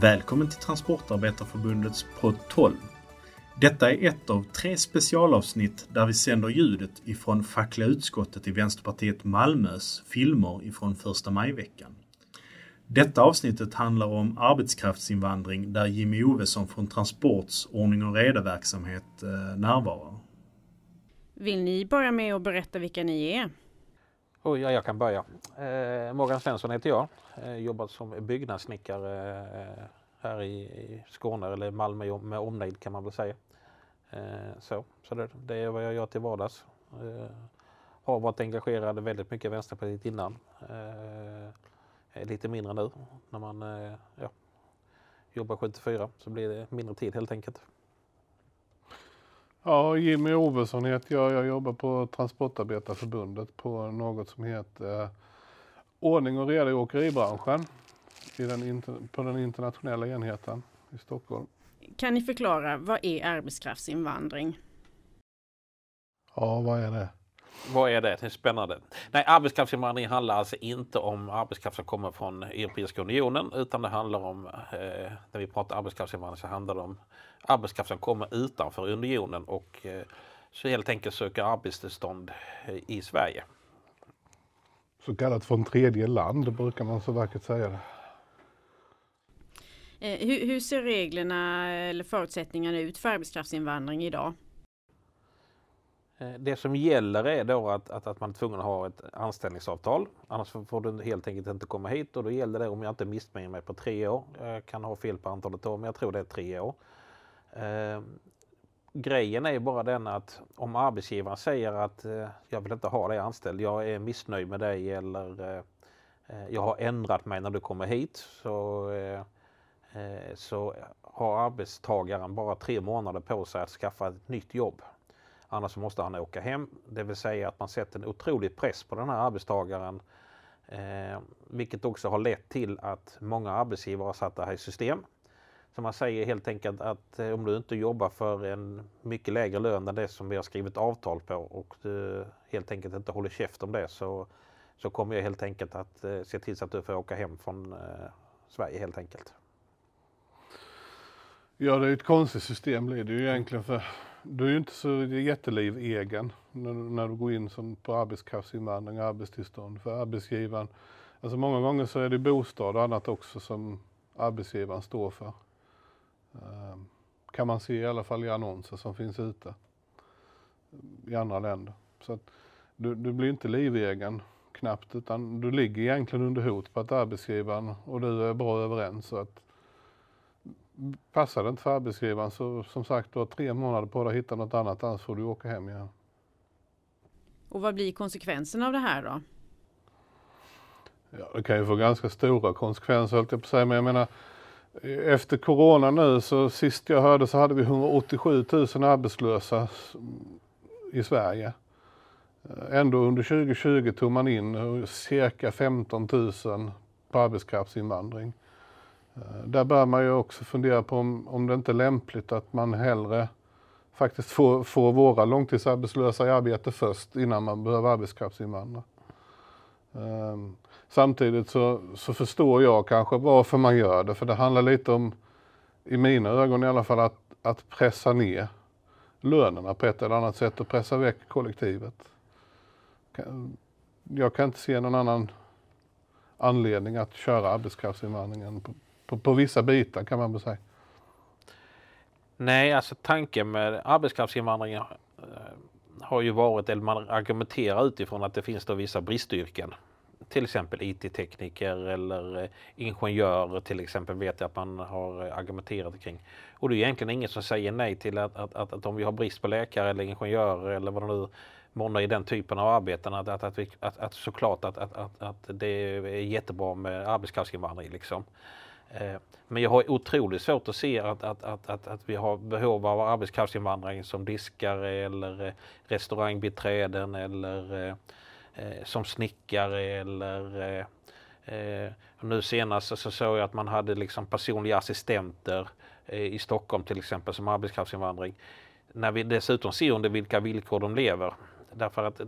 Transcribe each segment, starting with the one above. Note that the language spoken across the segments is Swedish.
Välkommen till Transportarbetarförbundets podd 12. Detta är ett av tre specialavsnitt där vi sänder ljudet ifrån fackliga utskottet i Vänsterpartiet Malmös filmer ifrån första majveckan. Detta avsnittet handlar om arbetskraftsinvandring där Jimmy Ovesson från Transports ordning och reda-verksamhet eh, närvarar. Vill ni börja med att berätta vilka ni är? Oh, ja, jag kan börja. Eh, Morgan Svensson heter jag. Eh, jobbat som byggnadssnickare eh, här i, i Skåne eller Malmö med omnejd kan man väl säga. Eh, så så det, det, är vad jag gör till vardags. Eh, har varit engagerad väldigt mycket i Vänsterpartiet innan. Eh, lite mindre nu när man eh, ja, jobbar 74 så blir det mindre tid helt enkelt. Ja, Jimmy Ovesson heter jag. Jag jobbar på Transportarbetarförbundet på något som heter eh, Ordning och reda i åkeribranschen i den på den internationella enheten i Stockholm. Kan ni förklara, vad är arbetskraftsinvandring? Ja, vad är det? Vad är det? Det är spännande. Nej, arbetskraftsinvandring handlar alltså inte om arbetskraft som kommer från Europeiska unionen utan det handlar om, eh, när vi pratar arbetskraftsinvandring så handlar det om arbetskraft som kommer utanför unionen och eh, så helt enkelt söker arbetstillstånd eh, i Sverige. Så kallat från tredje land brukar man så vackert säga det. Eh, hur, hur ser reglerna eller förutsättningarna ut för arbetskraftsinvandring idag? Eh, det som gäller är då att, att, att, man är tvungen att ha ett anställningsavtal. Annars får du helt enkelt inte komma hit och då gäller det om jag inte missminner mig på tre år. Jag kan ha fel på antalet år men jag tror det är tre år. Eh, grejen är bara den att om arbetsgivaren säger att eh, jag vill inte ha dig anställd, jag är missnöjd med dig eller eh, eh jag har ändrat mig när du kommer hit så, eh, eh så har arbetstagaren bara tre månader på sig att skaffa ett nytt jobb. Annars måste han åka hem. Det vill säga att man sätter en otrolig press på den här arbetstagaren. Eh, vilket också har lett till att många arbetsgivare har satt det här i system. Så man säger helt enkelt att eh, om du inte jobbar för en mycket lägre lön än det som vi har skrivit avtal på och du helt enkelt inte håller käft om det så, så kommer jag helt enkelt att eh, se till så att du får åka hem från eh, Sverige helt enkelt. Ja, det är ett konstigt system blir det ju egentligen för du är ju inte så jätteliv egen när, när du går in som på arbetskraftsinvandring och arbetstillstånd för arbetsgivaren. Alltså många gånger så är det bostad och annat också som arbetsgivaren står för. Um, kan man se i alla fall i annonser som finns ute i andra länder. Så att du, du blir inte livegen knappt utan du ligger egentligen under hot på att arbetsgivaren och du är bra överens. Så att Passar det inte för arbetsgivaren så som sagt du har tre månader på dig att hitta något annat annars får du åka hem igen. Och vad blir konsekvenserna av det här då? Ja, det kan ju få ganska stora konsekvenser höll jag på att säga. Men jag menar, efter corona nu så sist jag hörde så hade vi 187 000 arbetslösa i Sverige. Ändå under 2020 tog man in cirka 15 000 på arbetskraftsinvandring. Eh, där bör man ju också fundera på om, om det inte är lämpligt att man hellre faktiskt får, får våra långtidsarbetslösa i arbete först innan man behöver arbetskraftsinvandra. Ehm, samtidigt så, så, förstår jag kanske varför man gör det, för det handlar lite om, i mina ögon i alla fall, att, att pressa ner lönerna på ett eller annat sätt och pressa väck kollektivet. Jag kan inte se någon annan anledning att köra arbetskraftsinvandringen på, på, vissa bitar kan man väl säga. Nej, alltså tanken med arbetskraftsinvandringen eh, har ju varit, eller man argumenterar utifrån att det finns då vissa bristyrken. Till exempel IT-tekniker eller eh, ingenjörer till exempel vet jag att man har argumenterat kring. Och det är egentligen ingen som säger nej till att, att, att, att om vi har brist på läkare eller ingenjörer eller vad det nu månne i den typen av arbeten att, att, att, vi, att, att såklart att, att, att, att det är jättebra med arbetskraftsinvandring. Liksom. Eh, Eh, men jag har otroligt svårt att se att, att, att, att, att vi har behov av arbetskraftsinvandring som diskare eller eh, restaurangbiträden eller eh, eh, som snickare eller nu senast så såg jag att man hade liksom personliga assistenter i Stockholm till exempel som arbetskraftsinvandring. När vi dessutom ser under vilka villkor de lever Därför att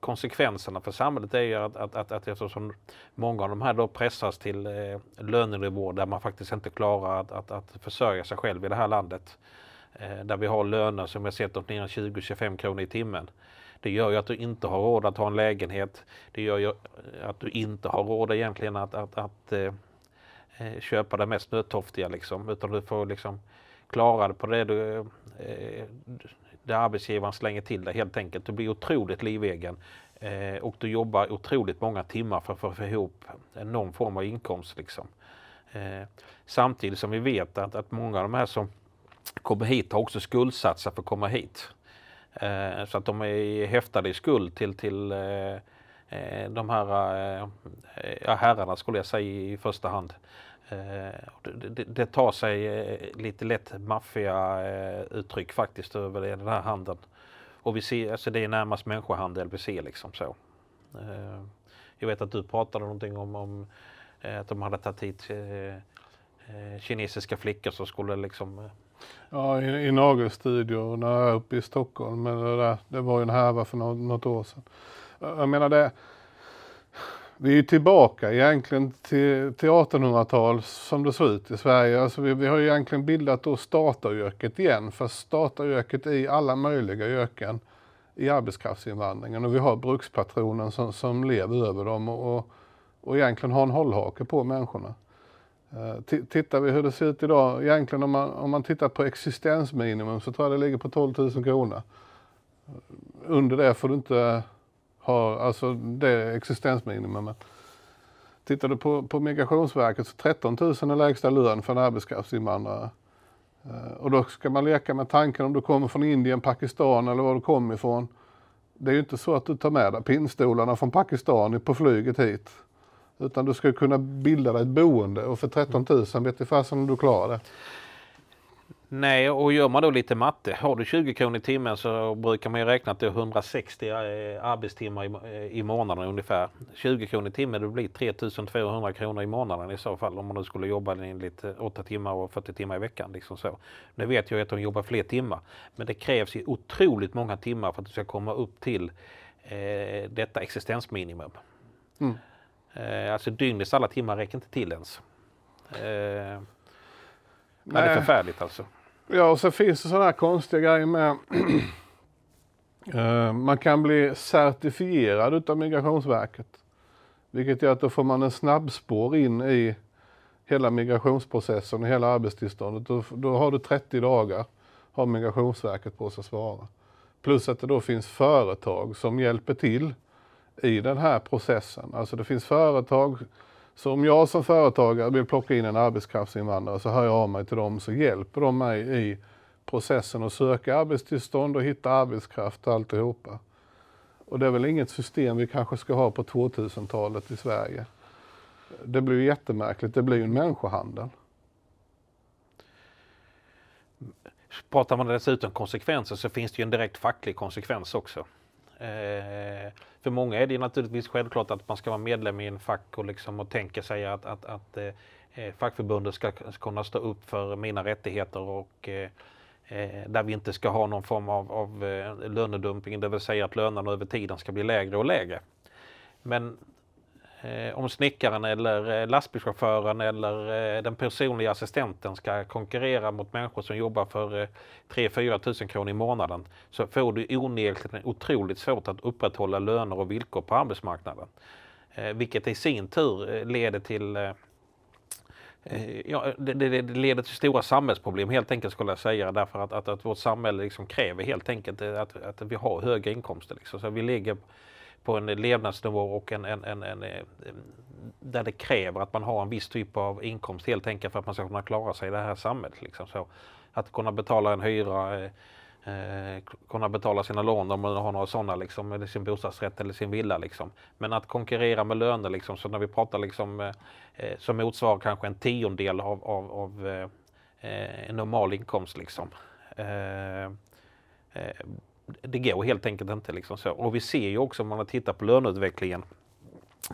konsekvenserna för samhället är ju att, att, att, att eftersom många av de här då pressas till eh, lönenivåer där man faktiskt inte klarar att, att, att försörja sig själv i det här landet. Eh, där vi har löner som jag sett åtminstone 20-25 kronor i timmen. Det gör ju att du inte har råd att ha en lägenhet. Det gör ju att du inte har råd egentligen att, att, att eh, eh köpa det mest nödtorftiga liksom. Utan du får liksom klara det på det du, eh, där arbetsgivaren slänger till dig helt enkelt. Du blir otroligt livegen eh, och du jobbar otroligt många timmar för att få ihop någon form av inkomst. Liksom. Eh, samtidigt som vi vet att, att många av de här som kommer hit har också skuldsatt sig för att komma hit. Eh, så att de är häftade i skuld till, till eh, eh de här eh, herrarna skulle jag säga i första hand. Eh, det, det, tar sig eh, lite lätt maffiga eh, uttryck faktiskt över den här handeln. Och vi ser, alltså det är närmast människohandel vi ser liksom så. Eh, jag vet att du pratade någonting om, om att de hade tagit hit kinesiska flickor som skulle liksom Ja, i, i Nagelstudio när jag är uppe i Stockholm. Men det, där, det var ju en härva för något, något år sedan. Jag menar det, vi är tillbaka egentligen till, till 1800-tal som det ser ut i Sverige. Alltså vi, vi har ju egentligen bildat då stataryrket igen. För stataryrket i alla möjliga yrken i arbetskraftsinvandringen. Och vi har brukspatronen som, som lever över dem och, och, och egentligen har en hållhake på människorna. Uh, tittar vi hur det ser ut idag, egentligen om man, om man tittar på existensminimum så tror jag det ligger på 12 000 kronor. Under det får du inte har, alltså det existensminimumet. Tittar du på, på Migrationsverket så 13 000 är lägsta lön för en arbetskraftsinvandrare. Eh, och då ska man leka med tanken om du kommer från Indien, Pakistan eller var du kommer ifrån. Det är ju inte så att du tar med dig pinnstolarna från Pakistan på flyget hit. Utan du ska kunna bilda dig ett boende och för 13 000 vet du fasen om du klarar det. Nej, och gör man då lite matte. Har du 20 kronor i timmen så brukar man ju räkna att det är 160 eh, arbetstimmar i, eh, i månaden ungefär. 20 kronor i timmen det blir 3200 kronor i månaden i så fall om man nu skulle jobba enligt 8 eh, timmar och 40 timmar i veckan. Liksom så. Nu vet jag att de jobbar fler timmar men det krävs ju otroligt många timmar för att du ska komma upp till eh, detta existensminimum. Mm. Eh, alltså dygnets alla timmar räcker inte till ens. Eh, Nej. det är förfärligt alltså. Ja, och så finns det sådana här konstiga grejer med eh, man kan bli certifierad utav Migrationsverket. Vilket gör att då får man en snabbspår in i hela migrationsprocessen och hela arbetstillståndet. Då, då har du 30 dagar, har Migrationsverket på sig att svara. Plus att det då finns företag som hjälper till i den här processen. Alltså det finns företag, så om jag som företagare vill plocka in en arbetskraftsinvandrare så hör jag av mig till dem så hjälper de mig i processen att söka arbetstillstånd och hitta arbetskraft och alltihopa. Och det är väl inget system vi kanske ska ha på 2000-talet i Sverige. Det blir ju jättemärkligt, det blir ju en människohandel. Pratar man dessutom konsekvenser så finns det ju en direkt facklig konsekvens också. Eh, för många är det naturligtvis självklart att man ska vara medlem i en fack och, liksom, och tänka sig att, att, att eh, eh fackförbundet ska kunna stå upp för mina rättigheter och eh, eh där vi inte ska ha någon form av, av eh, lönedumping, det vill säga att lönerna över tiden ska bli lägre och lägre. Men eh, om snickaren eller eh, lastbilschauffören eller eh, den personliga assistenten ska konkurrera mot människor som jobbar för eh, 3-4 tusen kronor i månaden så får du onekligen otroligt svårt att upprätthålla löner och villkor på arbetsmarknaden. Eh, vilket i sin tur eh, leder till eh, eh, det, det, leder till stora samhällsproblem helt enkelt skulle jag säga därför att, att, att vårt samhälle liksom kräver helt enkelt eh, att, att vi har höga inkomster. Liksom. Så vi ligger på en levnadsnivå och en, en, en, en, eh, där det kräver att man har en viss typ av inkomst helt enkelt för att man ska kunna klara sig i det här samhället. Liksom. Så att kunna betala en hyra, eh, eh kunna betala sina lån om man har några sådana, liksom, eller sin bostadsrätt eller sin villa. Liksom. Men att konkurrera med löner, liksom, så när vi pratar liksom, eh, eh som motsvarar kanske en tiondel av, av, av eh, en normal inkomst. Liksom det går helt enkelt inte. Liksom så. Och vi ser ju också om man tittar på löneutvecklingen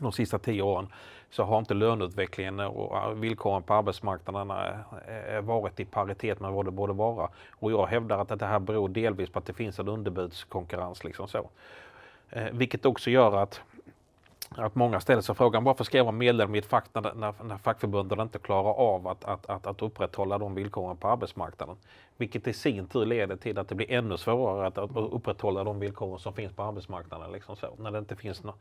de sista tio åren så har inte löneutvecklingen och eh, villkoren på arbetsmarknaden eh, eh, varit i paritet med vad det borde vara. Och jag hävdar att det här beror delvis på att det finns en underbudskonkurrens. Liksom så. Eh, vilket också gör att, att många ställer sig frågan varför ska jag vara medlem i ett fack när, när, när fackförbunden inte klarar av att, att, att, att upprätthålla de villkoren på arbetsmarknaden. Vilket i sin tur leder till att det blir ännu svårare att, att upprätthålla de villkoren som finns på arbetsmarknaden. Liksom så, när det inte finns no,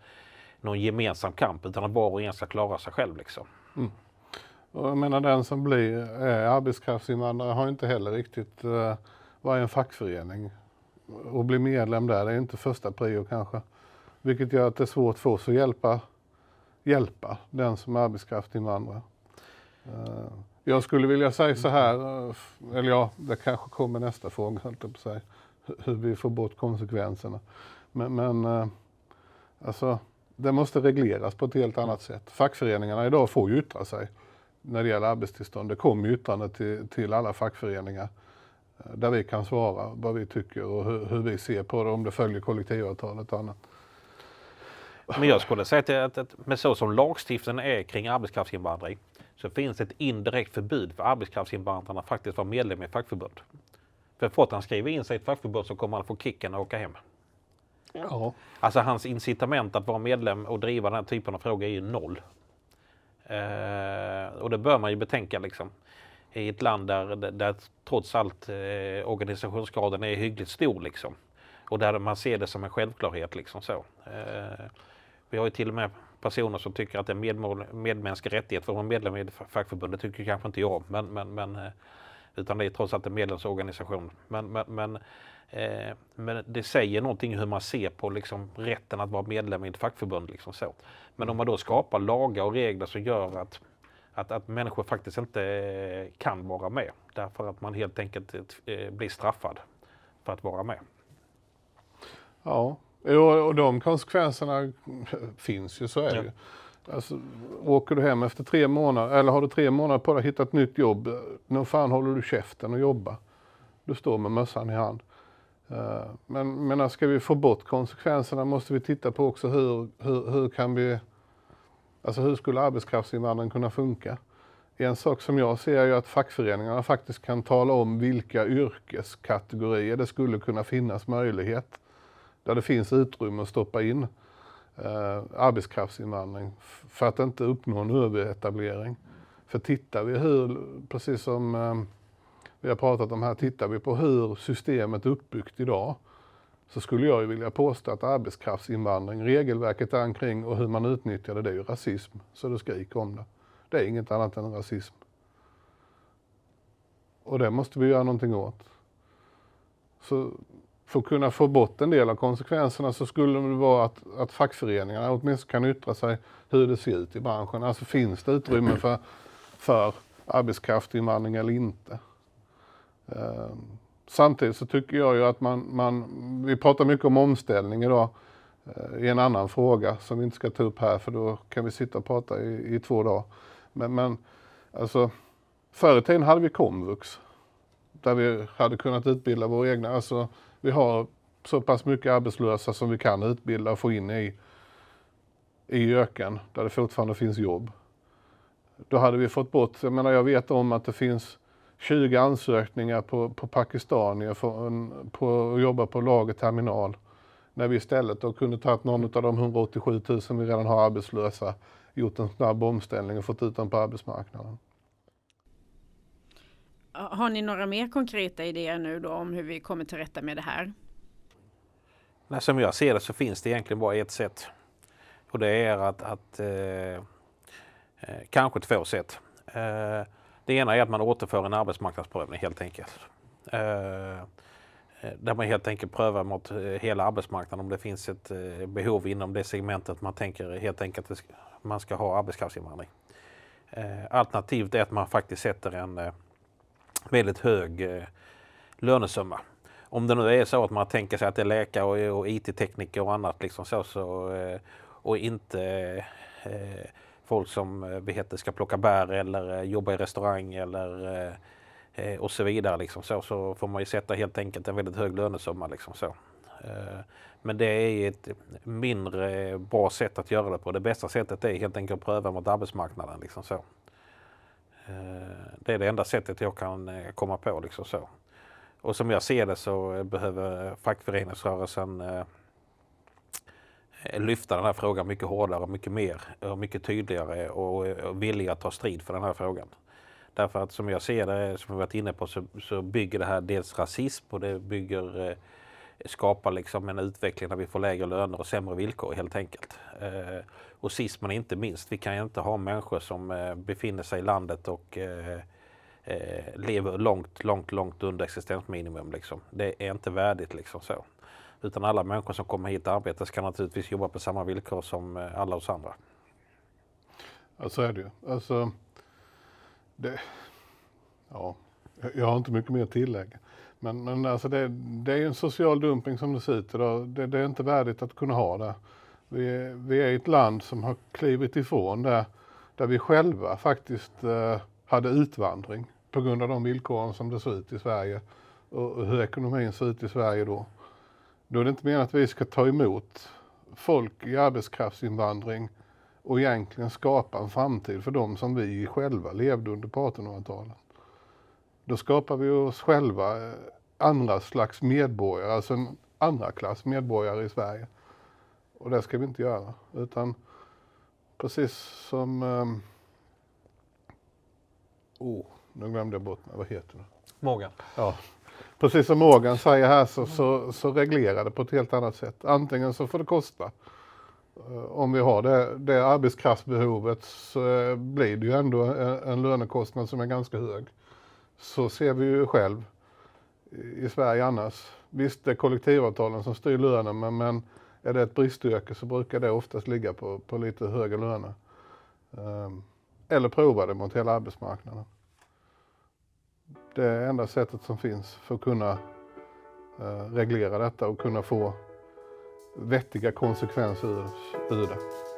någon gemensam kamp utan att var och en ska klara sig själv. Liksom. Mm. Och jag menar den som blir eh, arbetskraftsinvandrare har inte heller riktigt eh, vad är en fackförening? Och bli medlem där, det är inte första prio kanske. Vilket gör att det är svårt för oss att hjälpa, hjälpa den som är arbetskraftsinvandrare. Eh, jag skulle vilja säga så här, eh, eller ja, det kanske kommer nästa fråga, höll på säga, hur vi får bort konsekvenserna. Men, men eh, alltså, det måste regleras på ett helt annat sätt. Fackföreningarna idag får ju yttra sig när det gäller arbetstillstånd. Det kommer yttrande till, till alla fackföreningar där vi kan svara vad vi tycker och hur, hur, vi ser på det, om det följer kollektivavtalet och annat. Men jag skulle säga att, att med så som lagstiftningen är kring arbetskraftsinvandring så finns ett indirekt förbud för arbetskraftsinvandrarna att faktiskt vara medlem i fackförbund. För fort han skriver in sig i ett fackförbund så kommer han få kicken och åka hem. Ja. Alltså hans incitament att vara medlem och driva den här typen av frågor är ju noll. Eh, och det bör man ju betänka liksom. I ett land där, där trots allt eh, organisationsgraden är hyggligt stor liksom. Och där man ser det som en självklarhet liksom så. Eh, vi har ju till och med personer som tycker att det är medmål, medmänsklig rättighet för att vara medlem i ett fackförbund. Det tycker kanske inte jag, men, men, men, eh, utan det är trots allt en medlemsorganisation. Men, men, men Eh, men det säger någonting hur man ser på liksom, rätten att vara medlem i ett fackförbund. Liksom så. Men om man då skapar lagar och regler som gör att, att, att människor faktiskt inte eh, kan vara med därför att man helt enkelt eh, blir straffad för att vara med. Ja, och de konsekvenserna finns ju, så är det ju. Alltså, åker du hem efter tre månader, eller har du tre månader på dig att hitta ett nytt jobb, när fan håller du käften och jobba? Du står med mössan i hand. Eh, men, men ska vi få bort konsekvenserna måste vi titta på också hur, hur, hur kan vi, alltså hur skulle arbetskraftsinvandring kunna funka? En sak som jag ser är ju att fackföreningarna faktiskt kan tala om vilka yrkeskategorier det skulle kunna finnas möjlighet där det finns utrymme att stoppa in eh, arbetskraftsinvandring för att inte uppnå en överetablering. För tittar vi hur, precis som eh, vi har pratat om här, tittar vi på hur systemet är uppbyggt idag så skulle jag ju vilja påstå att arbetskraftsinvandring, regelverket där omkring och hur man utnyttjar det, det är ju rasism. Så det skriker om det. Det är inget annat än rasism. Och det måste vi göra någonting åt. Så för att kunna få bort en del av konsekvenserna så skulle det vara att, att fackföreningarna åtminstone kan yttra sig hur det ser ut i branschen. Alltså finns det utrymme för, för arbetskraftsinvandring eller inte? Eh, samtidigt så tycker jag ju att man, man, vi pratar mycket om omställning idag eh, i en annan fråga som vi inte ska ta upp här för då kan vi sitta och prata i, i två dagar. Men, men alltså, förr i tiden hade vi komvux där vi hade kunnat utbilda våra egna. Alltså, vi har så pass mycket arbetslösa som vi kan utbilda och få in i, i öken där det fortfarande finns jobb. Då hade vi fått bort, jag menar jag vet om att det finns 20 ansökningar på, på pakistanier för, på att jobba på lagerterminal. När vi istället då kunde tagit någon av de 187 000 vi redan har arbetslösa, gjort en snabb omställning och fått ut dem på arbetsmarknaden. Har ni några mer konkreta idéer nu då om hur vi kommer till rätta med det här? Nej, som jag ser det så finns det egentligen bara ett sätt. Och det är att, att eh, eh kanske två sätt. Eh, det ena är att man återför en arbetsmarknadsprövning helt enkelt. Eh, eh där man helt enkelt prövar mot eh, hela arbetsmarknaden om det finns ett eh, behov inom det segmentet man tänker helt enkelt att man ska ha arbetskraftsinvandring. Alternativt är att man faktiskt sätter en väldigt hög eh, lönesumma. Om det nu är så att man tänker sig att det är läkare och, IT-tekniker och annat liksom så, så eh, och inte eh, folk som vi heter, ska plocka bär eller eh, jobba i restaurang eller eh, och så vidare. Liksom så, så får man ju sätta helt enkelt en väldigt hög lönesumma. Liksom så. Men det är ett mindre bra sätt att göra det på. Det bästa sättet är helt enkelt att pröva mot arbetsmarknaden. Liksom så. Eh, det är det enda sättet jag kan eh, komma på. Liksom så. Och som jag ser det så behöver fackföreningsrörelsen eh, lyfta den här frågan mycket hårdare och mycket mer och mycket tydligare och, och villiga att ta strid för den här frågan. Därför att som jag ser det, som vi varit inne på, så, så bygger det här dels rasism och det bygger eh, skapar liksom en utveckling där vi får lägre löner och sämre villkor helt enkelt. Eh, och sist men inte minst, vi kan ju inte ha människor som eh, befinner sig i landet och eh, eh, lever långt, långt, långt under existensminimum. Liksom. Det är inte värdigt liksom så. Utan alla människor som kommer hit och arbetar ska naturligtvis jobba på samma villkor som eh, alla oss andra. Ja, så är det ju. Alltså, det, ja, jag har inte mycket mer att tillägga. Men, men alltså det, det är en social dumping som det ser ut idag. Det, det är inte värdigt att kunna ha det. Vi, vi är ett land som har klivit ifrån det, där vi själva faktiskt eh, hade utvandring på grund av de villkoren som det såg ut i Sverige och hur ekonomin såg ut i Sverige då. Då är det inte meningen att vi ska ta emot folk i arbetskraftsinvandring och egentligen skapa en framtid för dem som vi själva levde under på 1800-talet. Då skapar vi oss själva eh, andra slags medborgare, alltså en andra klass medborgare i Sverige. Och det ska vi inte göra, utan precis som... Um, oh, nu glömde jag bort mig, vad heter det? Morgan. Ja, precis som Morgan säger här så, så, så reglerar det på ett helt annat sätt. Antingen så får det kosta. Eh, om vi har det, det arbetskraftsbehovet så eh, blir det ju ändå en lönekostnad som är ganska hög. Så ser vi ju själv i Sverige annars. Visst, det är kollektivavtalen som styr lönen, men, men är det ett bristyrke så brukar det oftast ligga på, på lite högre löner. Ehm, eller prova det mot hela arbetsmarknaden. Det är enda sättet som finns för att kunna eh, reglera detta och kunna få vettiga konsekvenser ur, ur det.